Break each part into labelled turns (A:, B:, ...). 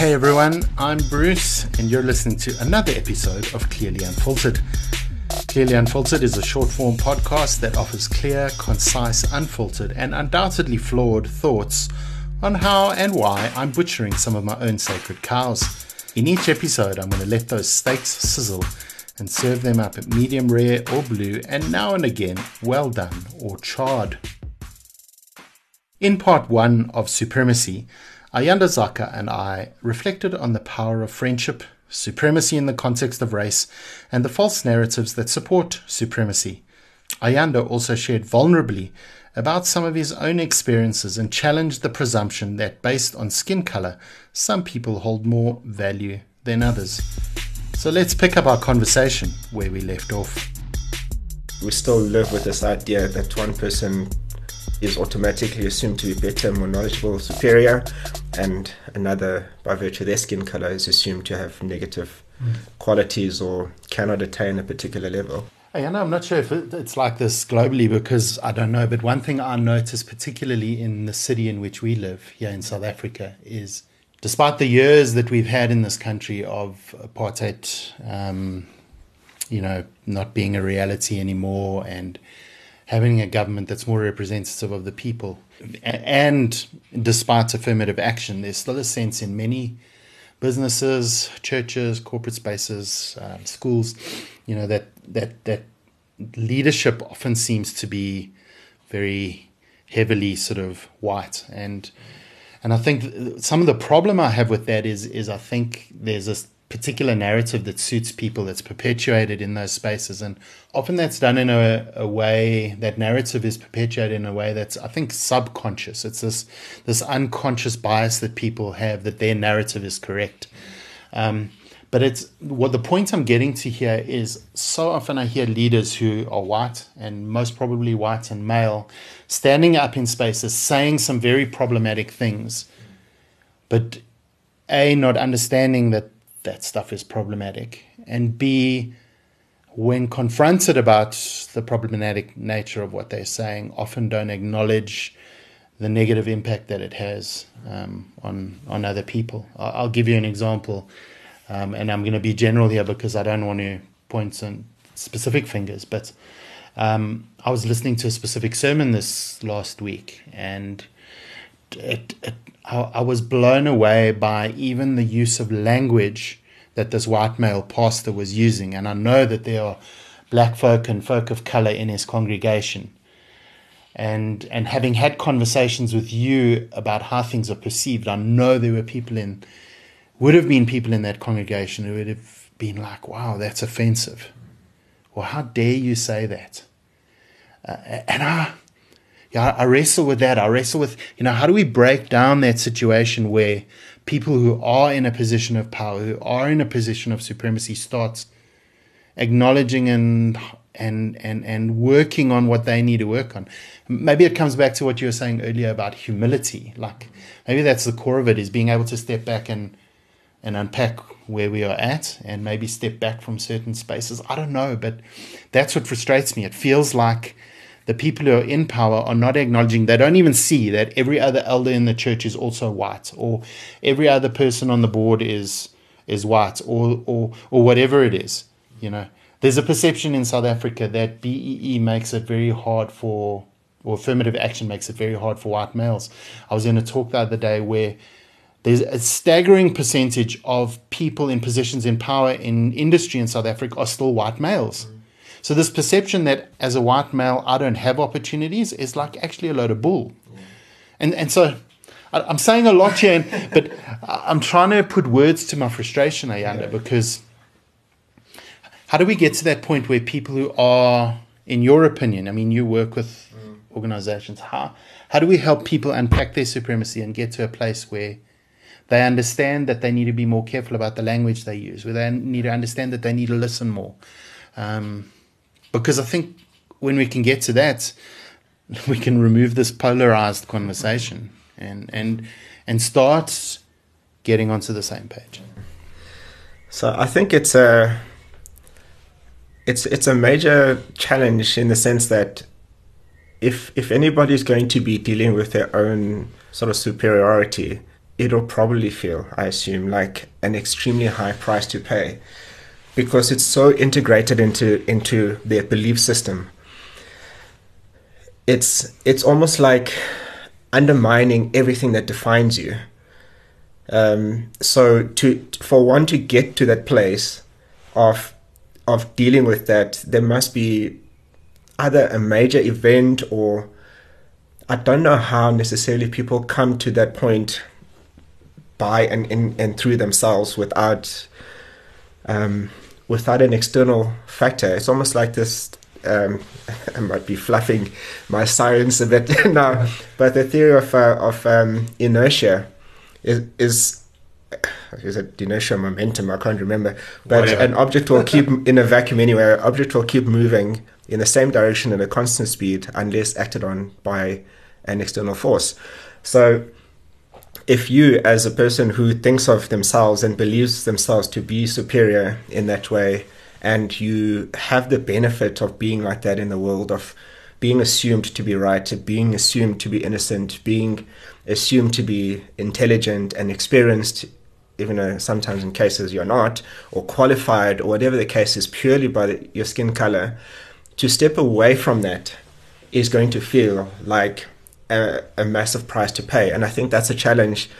A: Hey everyone, I'm Bruce, and you're listening to another episode of Clearly Unfiltered. Clearly Unfiltered is a short form podcast that offers clear, concise, unfiltered, and undoubtedly flawed thoughts on how and why I'm butchering some of my own sacred cows. In each episode, I'm going to let those steaks sizzle and serve them up at medium rare or blue, and now and again, well done or charred. In part one of Supremacy, Ayanda Zaca and I reflected on the power of friendship, supremacy in the context of race, and the false narratives that support supremacy. Ayanda also shared vulnerably about some of his own experiences and challenged the presumption that based on skin color, some people hold more value than others. So let's pick up our conversation where we left off.
B: We still live with this idea that one person is automatically assumed to be better, more knowledgeable, superior, and another, by virtue of their skin color, is assumed to have negative mm. qualities or cannot attain a particular level.
A: Hey, I know, I'm not sure if it's like this globally because I don't know, but one thing I notice, particularly in the city in which we live here in South Africa, is despite the years that we've had in this country of apartheid, um, you know, not being a reality anymore and having a government that's more representative of the people. And despite affirmative action, there's still a sense in many businesses, churches, corporate spaces, um, schools, you know, that, that, that leadership often seems to be very heavily sort of white. And, and I think some of the problem I have with that is, is I think there's this particular narrative that suits people that's perpetuated in those spaces and often that's done in a, a, way that narrative is perpetuated in a way that's i think subconscious. It's this this unconscious bias that people have that their narrative is correct. Um, but it's what the point i'm getting to here is so often i hear leaders who are white and most probably white and male standing up in spaces saying some very problematic things but a not understanding that that stuff is problematic. And B, when confronted about the problematic nature of what they're saying, often don't acknowledge the negative impact that it has um, on on other people. I'll, give you an example, um, and I'm going to be general here because I don't want to point some specific fingers. But um, I was listening to a specific sermon this last week, and it, it I, was blown away by even the use of language that this white male pastor was using. And I know that there are black folk and folk of color in his congregation. And, and having had conversations with you about how things are perceived, I know there were people in, would have been people in that congregation who would have been like, wow, that's offensive. Well, how dare you say that? Uh, and I, yeah, I wrestle with that. I wrestle with, you know, how do we break down that situation where people who are in a position of power, who are in a position of supremacy, starts acknowledging and and and and working on what they need to work on. Maybe it comes back to what you were saying earlier about humility. Like maybe that's the core of it is being able to step back and and unpack where we are at and maybe step back from certain spaces. I don't know, but that's what frustrates me. It feels like the people who are in power are not acknowledging, they don't even see that every other elder in the church is also white, or every other person on the board is is white, or or or whatever it is. You know, there's a perception in South Africa that BEE makes it very hard for, or affirmative action makes it very hard for white males. I was in a talk the other day where there's a staggering percentage of people in positions in power in industry in South Africa are still white males. So this perception that as a white male I don't have opportunities is like actually a load of bull. And and so I, am saying a lot here, and, but I'm trying to put words to my frustration, Ayanda, yeah. because how do we get to that point where people who are, in your opinion, I mean, you work with mm. organizations, how how do we help people unpack their supremacy and get to a place where they understand that they need to be more careful about the language they use, where they need to understand that they need to listen more. Um, because I think when we can get to that, we can remove this polarized conversation and and and start getting onto the same page.
B: So I think it's a it's it's a major challenge in the sense that if if anybody's going to be dealing with their own sort of superiority, it'll probably feel, I assume, like an extremely high price to pay because it's so integrated into into their belief system. It's it's almost like undermining everything that defines you. Um, so to for one to get to that place of of dealing with that, there must be either a major event or I don't know how necessarily people come to that point by and, and, and through themselves without um, without an external factor. It's almost like this. Um, I might be fluffing my science a bit now, but the theory of uh, of um, inertia is is is it inertia momentum? I can't remember. But Whatever. an object will keep in a vacuum anywhere. An object will keep moving in the same direction at a constant speed unless acted on by an external force. So if you, as a person who thinks of themselves and believes themselves to be superior in that way, and you have the benefit of being like that in the world, of being assumed to be right, being assumed to be innocent, being assumed to be intelligent and experienced, even though sometimes in cases you're not, or qualified, or whatever the case is, purely by the, your skin color, to step away from that is going to feel like a, a massive price to pay. And I think that's a challenge,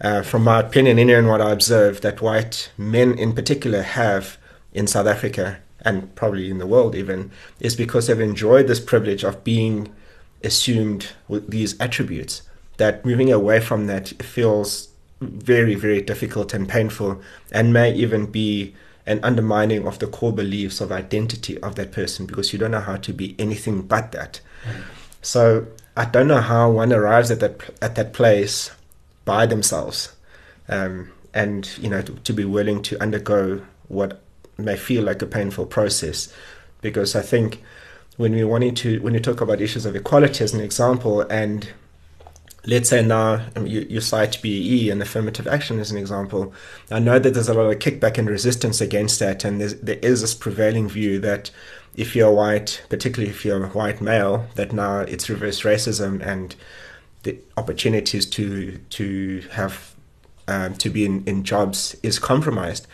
B: uh, from my opinion, in what I observe, that white men in particular have in South Africa and probably in the world even, is because they've enjoyed this privilege of being assumed with these attributes. That moving away from that feels very, very difficult and painful, and may even be an undermining of the core beliefs of identity of that person because you don't know how to be anything but that. Mm. So I don't know how one arrives at that at that place by themselves, um, and you know to, to, be willing to undergo what may feel like a painful process, because I think when we wanting to when you talk about issues of equality as an example, and let's say now um, you, you cite BE and affirmative action as an example, I know that there's a lot of kickback and resistance against that, and there is this prevailing view that if you're white, particularly if you're a white male, that now it's reverse racism and the opportunities to to have um, to be in, in jobs is compromised.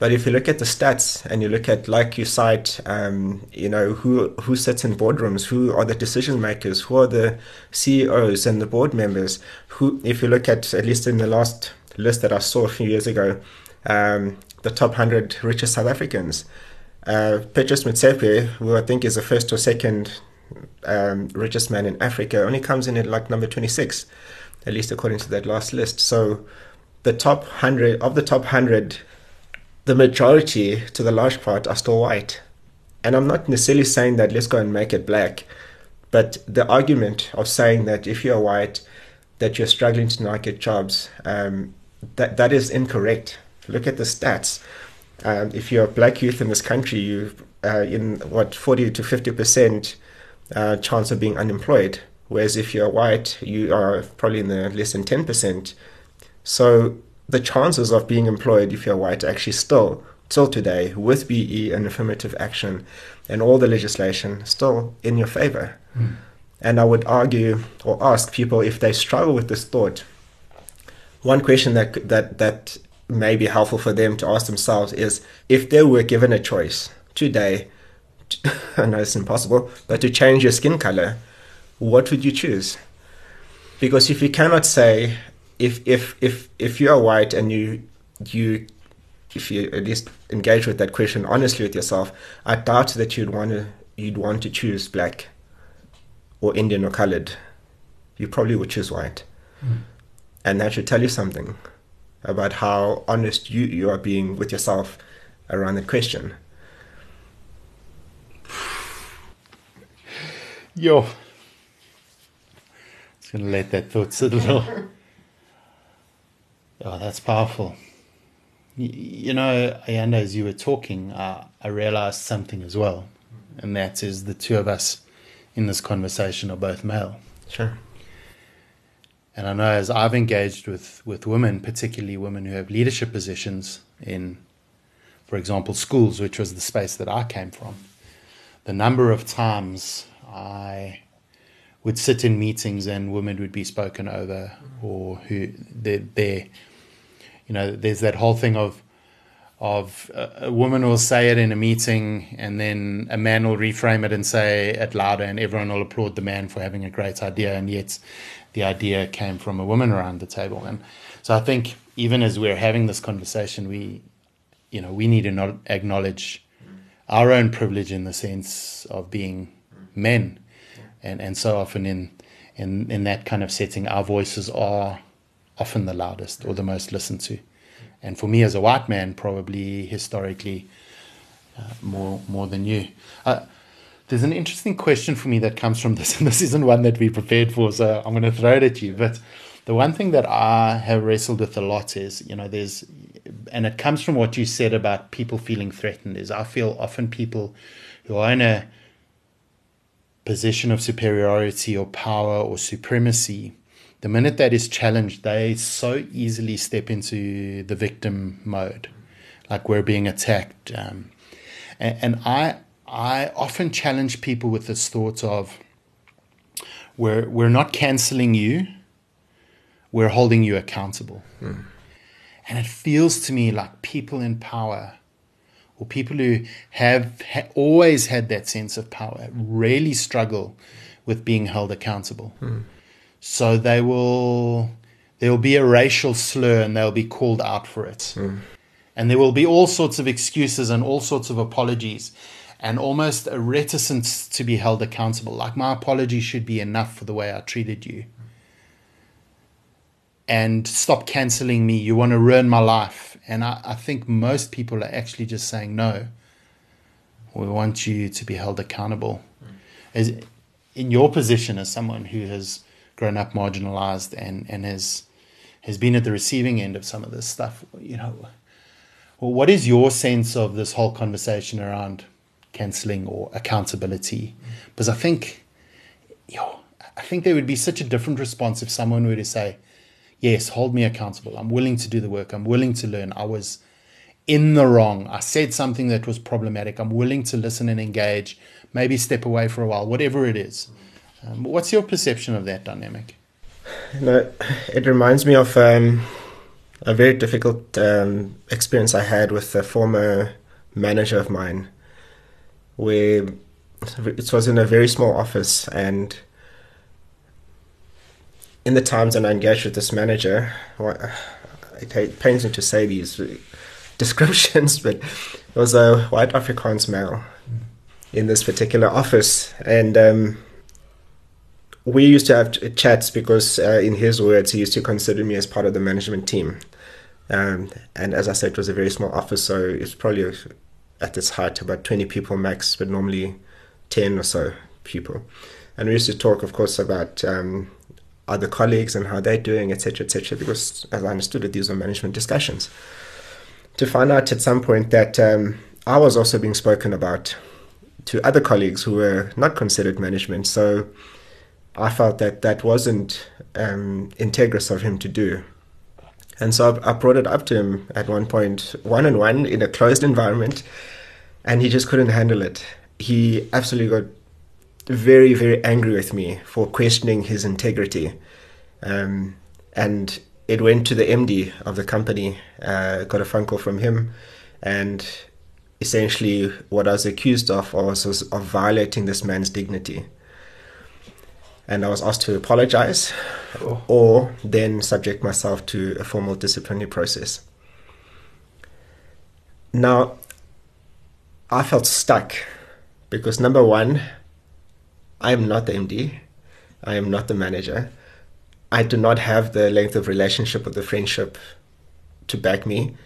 B: But if you look at the stats and you look at, like you cite, um, you know, who who sits in boardrooms, who are the decision makers, who are the CEOs and the board members, who, if you look at, at least in the last list that I saw a few years ago, um, the top 100 richest South Africans, uh, Patrice Motsepe, who I think is the first or second um, richest man in Africa, only comes in at like number 26, at least according to that last list. So the top 100, of the top 100, the majority, to the large part, are still white. And I'm not necessarily saying that let's go and make it black, but the argument of saying that if you're white, that you're struggling to not get jobs, um, that that is incorrect. Look at the stats. Um, if you're a black youth in this country, you uh, in what 40 to 50 percent uh, chance of being unemployed. Whereas if you're white, you are probably in the less than 10 percent. So the chances of being employed if you're white actually still still today with BE and affirmative action and all the legislation still in your favor. Mm. And I would argue or ask people if they struggle with this thought. One question that that that may be helpful for them to ask themselves is if they were given a choice today, I know it's impossible, but to change your skin color, what would you choose? Because if you cannot say if if if if you are white and you you if you at least engage with that question honestly with yourself, I doubt that you'd want to you'd want to choose black or Indian or colored. You probably would choose white. Mm. And that should tell you something about how honest you, you are being with yourself around that question.
A: Yo. Just gonna let that thought sit a little. oh, that's powerful. You, know, Ayanda, as you were talking, uh, I realized something as well, and that is the two of us in this conversation are both male.
B: Sure.
A: And I know as I've engaged with, with women, particularly women who have leadership positions in, for example, schools, which was the space that I came from, the number of times I would sit in meetings and women would be spoken over, or who they're, they're you know, there's that whole thing of of a, a woman will say it in a meeting and then a man will reframe it and say it louder and everyone will applaud the man for having a great idea and yet the idea came from a woman around the table. And so i think even as we're having this conversation we you know we need to not acknowledge our own privilege in the sense of being men. And and so often in in in that kind of setting our voices are often the loudest or the most listened to and for me as a white man, probably historically uh, more more than you. Uh, there's an interesting question for me that comes from this, and this isn't one that we prepared for, so I'm going to throw it at you. But the one thing that I have wrestled with a lot is, you know, there's, and it comes from what you said about people feeling threatened. Is I feel often people who are in a position of superiority or power or supremacy the minute that is challenged, they so easily step into the victim mode, like we're being attacked. Um, and, and I, I often challenge people with this thought of, we're, we're not canceling you, we're holding you accountable. Mm. And it feels to me like people in power or people who have ha- always had that sense of power really struggle with being held accountable. Mm. So they will there will be a racial slur and they'll be called out for it. Mm. And there will be all sorts of excuses and all sorts of apologies and almost a reticence to be held accountable. Like my apology should be enough for the way I treated you. And stop canceling me. You want to ruin my life. And I, I think most people are actually just saying, no, we want you to be held accountable. As in your position as someone who has grown up marginalized and and has has been at the receiving end of some of this stuff you know. Well what is your sense of this whole conversation around canceling or accountability? Because i think yo, i think there would be such a different response if someone were to say yes hold me accountable. I'm willing to do the work. I'm willing to learn. I was in the wrong. I said something that was problematic. I'm willing to listen and engage maybe step away for a while whatever it is um, what's your perception of that dynamic?
B: No, it reminds me of um, a very difficult um, experience I had with a former manager of mine, where it was in a very small office, and in the times when I engaged with this manager, it pains me to say these descriptions, but it was a white Afrikaans male in this particular office, and um, we used to have chats because, uh, in his words, he used to consider me as part of the management team. Um, and as I said, it was a very small office, so it's probably at its height about 20 people max, but normally 10 or so people. And we used to talk, of course, about um, other colleagues and how they're doing, etc., etc., because as I understood it, these were management discussions. To find out at some point that um, I was also being spoken about to other colleagues who were not considered management. So I felt that that wasn't um, integrous of him to do. And so I, brought it up to him at one point, one on one in a closed environment, and he just couldn't handle it. He absolutely got very, very angry with me for questioning his integrity. Um, and it went to the MD of the company, uh, got a phone call from him, and essentially what I was accused of was, was of violating this man's dignity and I was asked to apologize oh. or then subject myself to a formal disciplinary process. Now, I felt stuck because number one, I am not the MD, I am not the manager. I do not have the length of relationship or the friendship to back me.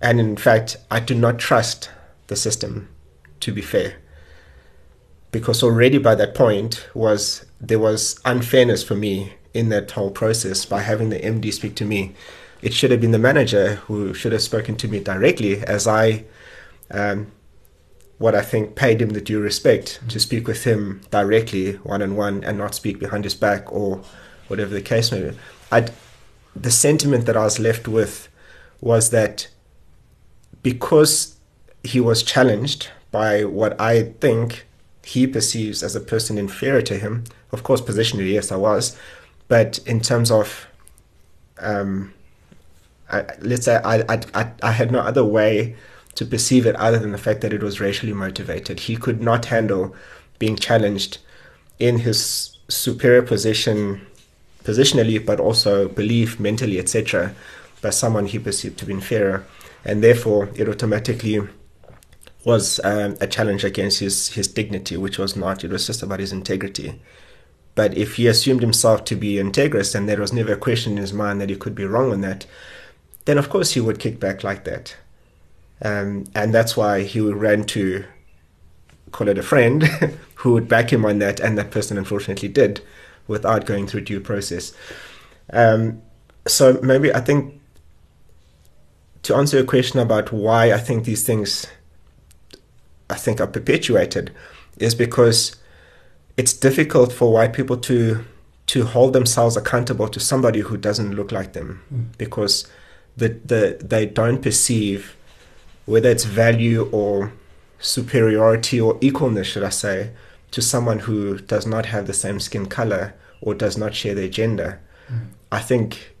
B: And in fact, I do not trust the system to be fair. Because already by that point was there was unfairness for me in that whole process by having the MD speak to me. It should have been the manager who should have spoken to me directly, as I, um, what I think, paid him the due respect to speak with him directly, one on one, and not speak behind his back or whatever the case may be. I'd, the sentiment that I was left with was that because he was challenged by what I think he perceives as a person inferior to him, of course, positionally, yes, I was, but in terms of, um, I, let's say I, I, I had no other way to perceive it other than the fact that it was racially motivated. He could not handle being challenged in his superior position, positionally, but also belief, mentally, etc., by someone he perceived to be inferior, and therefore it automatically was um, a challenge against his his dignity, which was not. It was just about his integrity. But if he assumed himself to be integrous and there was never a question in his mind that he could be wrong on that, then of course he would kick back like that. Um, and that's why he would ran to call it a friend who would back him on that, and that person unfortunately did without going through due process. Um, so maybe I think to answer your question about why I think these things I think are perpetuated is because it's difficult for white people to to hold themselves accountable to somebody who doesn't look like them mm. because the, the they don't perceive whether it's value or superiority or equalness should I say to someone who does not have the same skin color or does not share their gender mm. I think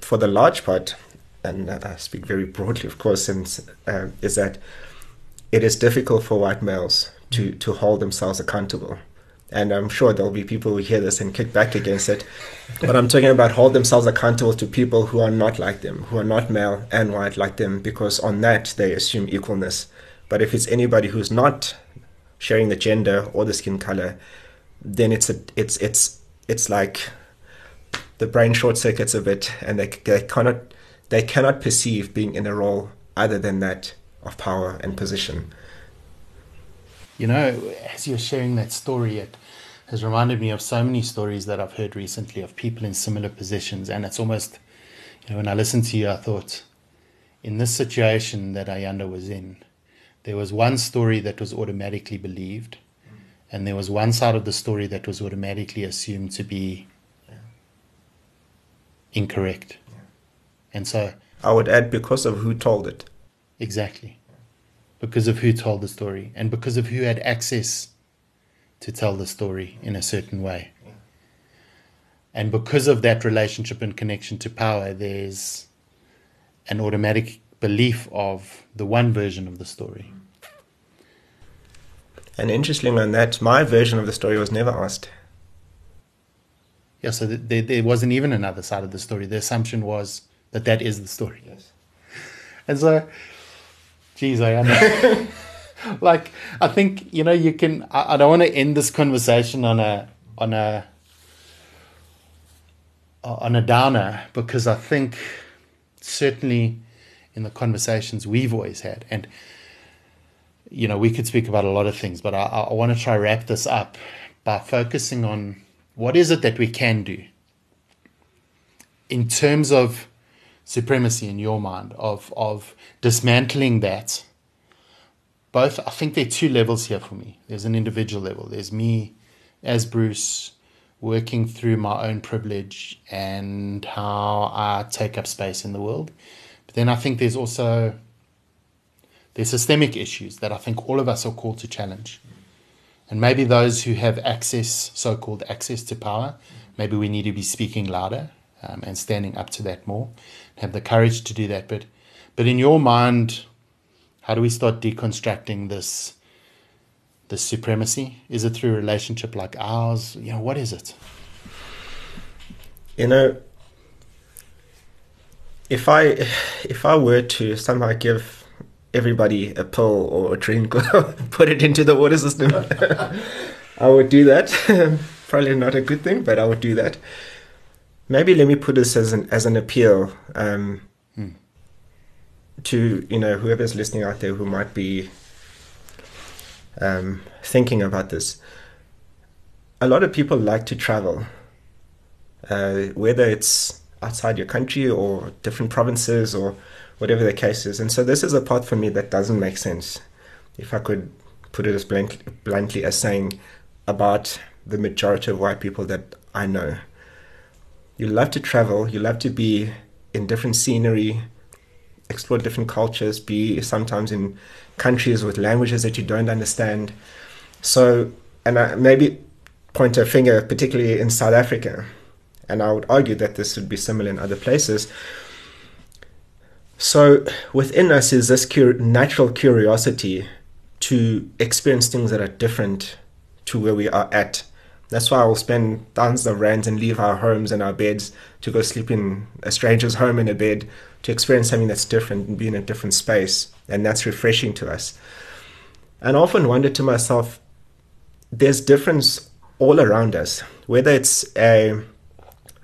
B: for the large part and I speak very broadly of course and uh, is that it is difficult for white males to, mm. to hold themselves accountable. And I'm sure there'll be people who hear this and kick back against it. But I'm talking about hold themselves accountable to people who are not like them, who are not male and white like them, because on that they assume equalness. But if it's anybody who's not sharing the gender or the skin color, then it's a, it's it's it's like the brain short circuits a bit, and they they cannot they cannot perceive being in a role other than that of power and position.
A: You know, as you're sharing that story, it has reminded me of so many stories that I've heard recently of people in similar positions. And it's almost, you know, when I listened to you, I thought, in this situation that Ayanda was in, there was one story that was automatically believed, and there was one side of the story that was automatically assumed to be incorrect. And so.
B: I would add because of who told it.
A: Exactly. Because of who told the story and because of who had access to tell the story in a certain way. And because of that relationship and connection to power, there's an automatic belief of the one version of the story.
B: And interestingly, on that, my version of the story was never asked.
A: Yeah, so there, there wasn't even another side of the story. The assumption was that that is the story.
B: Yes.
A: And so Jeez, I am. like, I think you know you can. I, I don't want to end this conversation on a on a on a downer because I think certainly in the conversations we've always had and you know we could speak about a lot of things but I, I want to try wrap this up by focusing on what is it that we can do in terms of supremacy in your mind of of dismantling that. Both i think there are two levels here for me. There's an individual level. There's me as bruce working through my own privilege and how i take up space in the world. But then i think there's also there's systemic issues that i think all of us are called to challenge. And maybe those who have access so-called access to power maybe we need to be speaking louder um, and standing up to that more have the courage to do that. But, but in your mind, how do we start deconstructing this, this supremacy? Is it through a relationship like ours? You know, what is it?
B: You know, if I if I were to somehow give everybody a pill or a drink put it into the water system, I would do that. Probably not a good thing, but I would do that maybe let me put this as an as an appeal um, hmm. to you know whoever's listening out there who might be um, thinking about this. A lot of people like to travel, uh, whether it's outside your country or different provinces or whatever the case is. And so this is a part for me that doesn't make sense. If I could put it as bluntly, bluntly as saying about the majority of white people that I know you love to travel, you love to be in different scenery, explore different cultures, be sometimes in countries with languages that you don't understand. So, and I, maybe point a finger, particularly in South Africa, and I would argue that this would be similar in other places. So within us is this cur- natural curiosity to experience things that are different to where we are at. That's why I will spend thousands of rands and leave our homes and our beds to go sleep in a stranger's home in a bed to experience something that's different and be in a different space. And that's refreshing to us. And I often wonder to myself, there's difference all around us, whether it's a,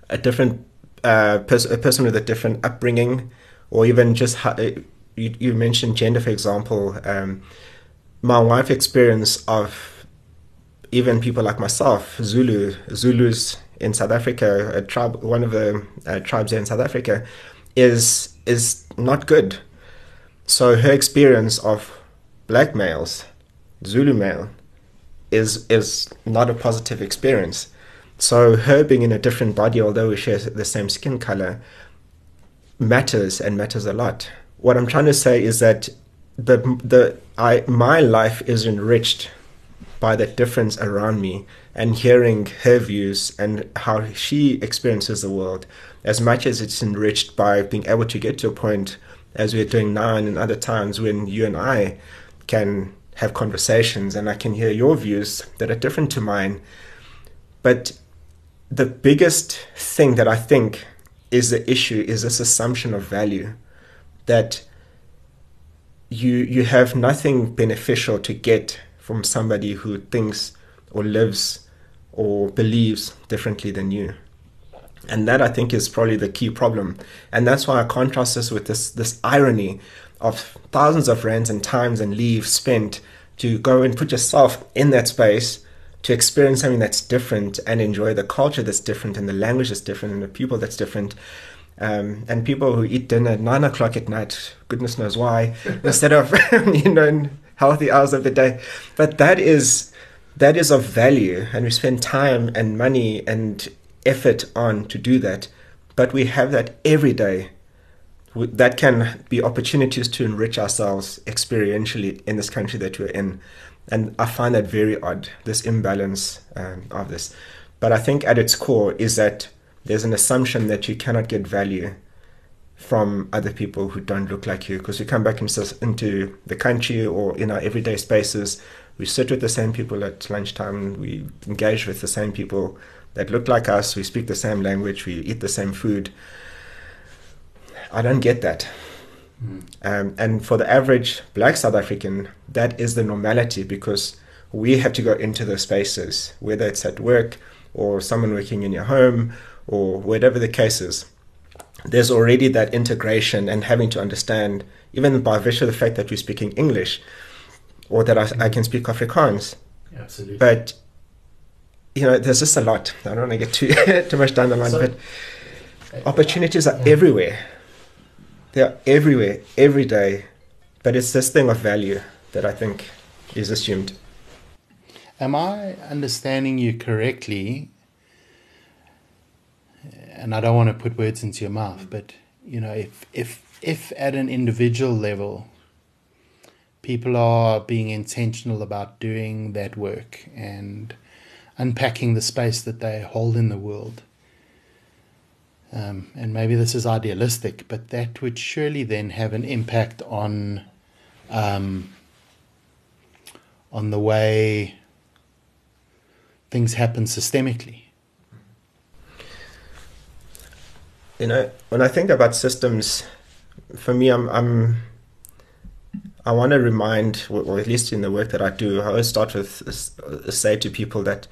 B: a different uh, pers- a person with a different upbringing, or even just how, uh, you, you mentioned gender, for example. Um, my wife experience of even people like myself, Zulu, Zulus in South Africa, a tribe, one of the uh, tribes here in South Africa, is is not good. So her experience of black males, Zulu male, is is not a positive experience. So her being in a different body, although we share the same skin color, matters and matters a lot. What I'm trying to say is that the the I my life is enriched by the difference around me and hearing her views and how she experiences the world as much as it's enriched by being able to get to a point as we're doing now and in other times when you and I can have conversations and I can hear your views that are different to mine. But the biggest thing that I think is the issue is this assumption of value that you you have nothing beneficial to get from somebody who thinks or lives or believes differently than you. And that I think is probably the key problem. And that's why I contrast this with this this irony of thousands of rands and times and leave spent to go and put yourself in that space to experience something that's different and enjoy the culture that's different and the language that's different and the people that's different. Um, and people who eat dinner at nine o'clock at night, goodness knows why, instead of you know healthy hours of the day. But that is that is of value, and we spend time and money and effort on to do that. But we have that every day that can be opportunities to enrich ourselves experientially in this country that we're in. And I find that very odd, this imbalance um, of this. But I think at its core is that there's an assumption that you cannot get value from other people who don't look like you because we come back into, into the country or in our everyday spaces. We sit with the same people at lunchtime, we engage with the same people that look like us, we speak the same language, we eat the same food I don't get that. Mm. Um, and for the average black South African, that is the normality because we have to go into those spaces, whether it's at work or someone working in your home or whatever the case is. There's already that integration and having to understand, even by virtue of the fact that we're speaking English or that I, I can speak Afrikaans.
A: Absolutely.
B: But, you know, there's just a lot. I don't want to get too, too much down the line, so, but uh, opportunities are yeah. everywhere they're everywhere, every day. But it's this thing of value that I think is assumed.
A: Am I understanding you correctly? And I don't want to put words into your mouth, but you know, if if if at an individual level people are being intentional about doing that work and unpacking the space that they hold in the world, um, and maybe this is idealistic, but that would surely then have an impact on um, on the way things happen systemically.
B: You know, when I think about systems, for me, I'm, I'm I want to remind, or at least in the work that I do, I always start with uh, say to people that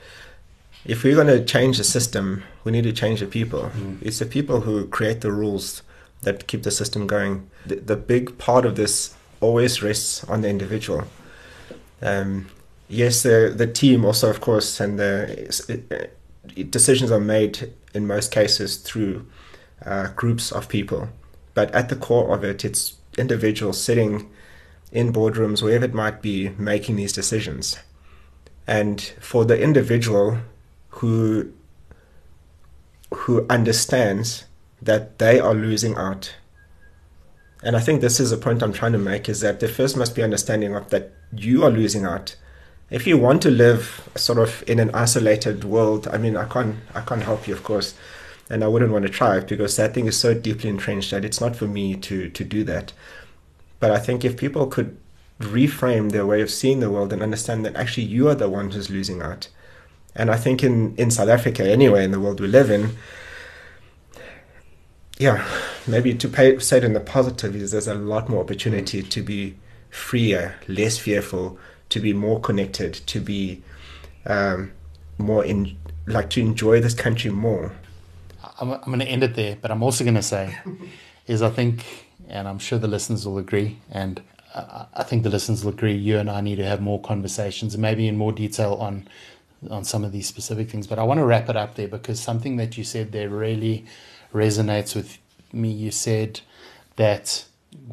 B: if we're going to change the system, we need to change the people. Mm. It's the people who create the rules that keep the system going. The, the big part of this always rests on the individual. Um, yes, the the team also, of course, and the uh, decisions are made in most cases through uh, groups of people. But at the core of it, it's individuals sitting in boardrooms, wherever it might be, making these decisions. And for the individual, who who understands that they are losing out. And I think this is a point I'm trying to make is that there first must be understanding of that you are losing out if you want to live sort of in an isolated world, I mean, I can't, I can't help you, of course, and I wouldn't want to try it because that thing is so deeply entrenched that it's not for me to to do that. But I think if people could reframe their way of seeing the world and understand that actually you are the one who's losing out, and I think in in South Africa anyway, in the world we live in, yeah, maybe to pay, say it in the positive is there's a lot more opportunity to be freer, less fearful to be more connected, to be um, more in, like to enjoy this country more.
A: I'm, I'm going to end it there, but I'm also going to say, is I think, and I'm sure the listeners will agree, and I, I think the listeners will agree, you and I need to have more conversations, maybe in more detail on on some of these specific things. But I want to wrap it up there because something that you said there really resonates with me. You said that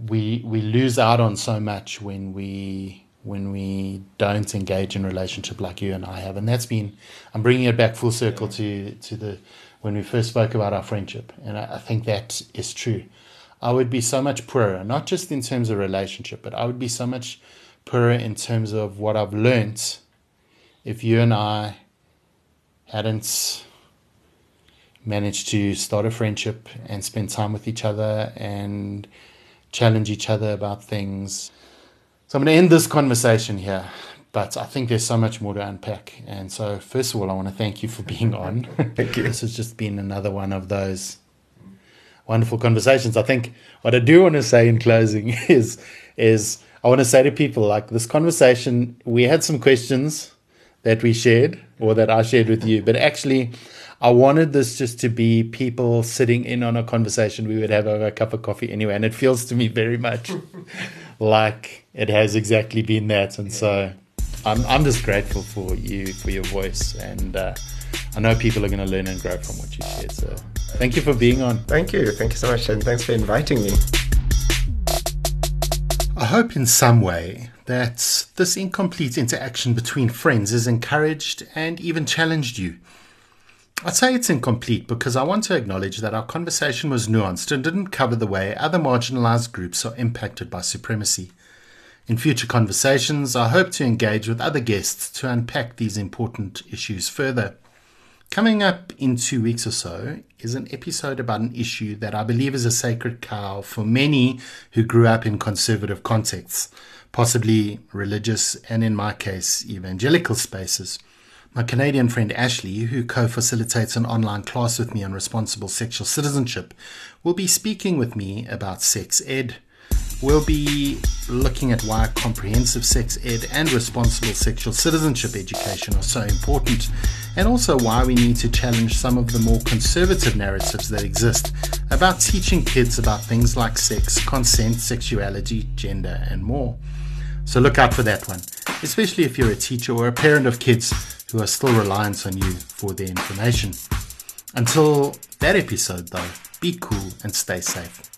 A: we we lose out on so much when we when we don't engage in relationship like you and I have. And that's been, I'm bringing it back full circle to, to the, when we first spoke about our friendship. And I, I think that is true. I would be so much poorer, not just in terms of relationship, but I would be so much poorer in terms of what I've learned if you and I hadn't managed to start a friendship and spend time with each other and challenge each other about things so I'm going to end this conversation here, but I think there's so much more to unpack. And so, first of all, I want to thank you for being on.
B: thank you.
A: this has just been another one of those wonderful conversations. I think what I do want to say in closing is is I want to say to people like this conversation. We had some questions that we shared or that I shared with you, but actually. I wanted this just to be people sitting in on a conversation we would have over a cup of coffee anyway. And it feels to me very much like it has exactly been that. And so I'm, I'm just grateful for you, for your voice. And uh, I know people are going to learn and grow from what you shared. So thank you for being on.
B: Thank you. Thank you so much. And thanks for inviting me.
A: I hope in some way that this incomplete interaction between friends has encouraged and even challenged you. I'd say it's incomplete because I want to acknowledge that our conversation was nuanced and didn't cover the way other marginalized groups are impacted by supremacy. In future conversations, I hope to engage with other guests to unpack these important issues further. Coming up in two weeks or so is an episode about an issue that I believe is a sacred cow for many who grew up in conservative contexts, possibly religious and, in my case, evangelical spaces. My Canadian friend Ashley, who co facilitates an online class with me on responsible sexual citizenship, will be speaking with me about sex ed. We'll be looking at why comprehensive sex ed and responsible sexual citizenship education are so important, and also why we need to challenge some of the more conservative narratives that exist about teaching kids about things like sex, consent, sexuality, gender, and more. So look out for that one, especially if you're a teacher or a parent of kids who are still reliant on you for their information. Until that episode, though, be cool and stay safe.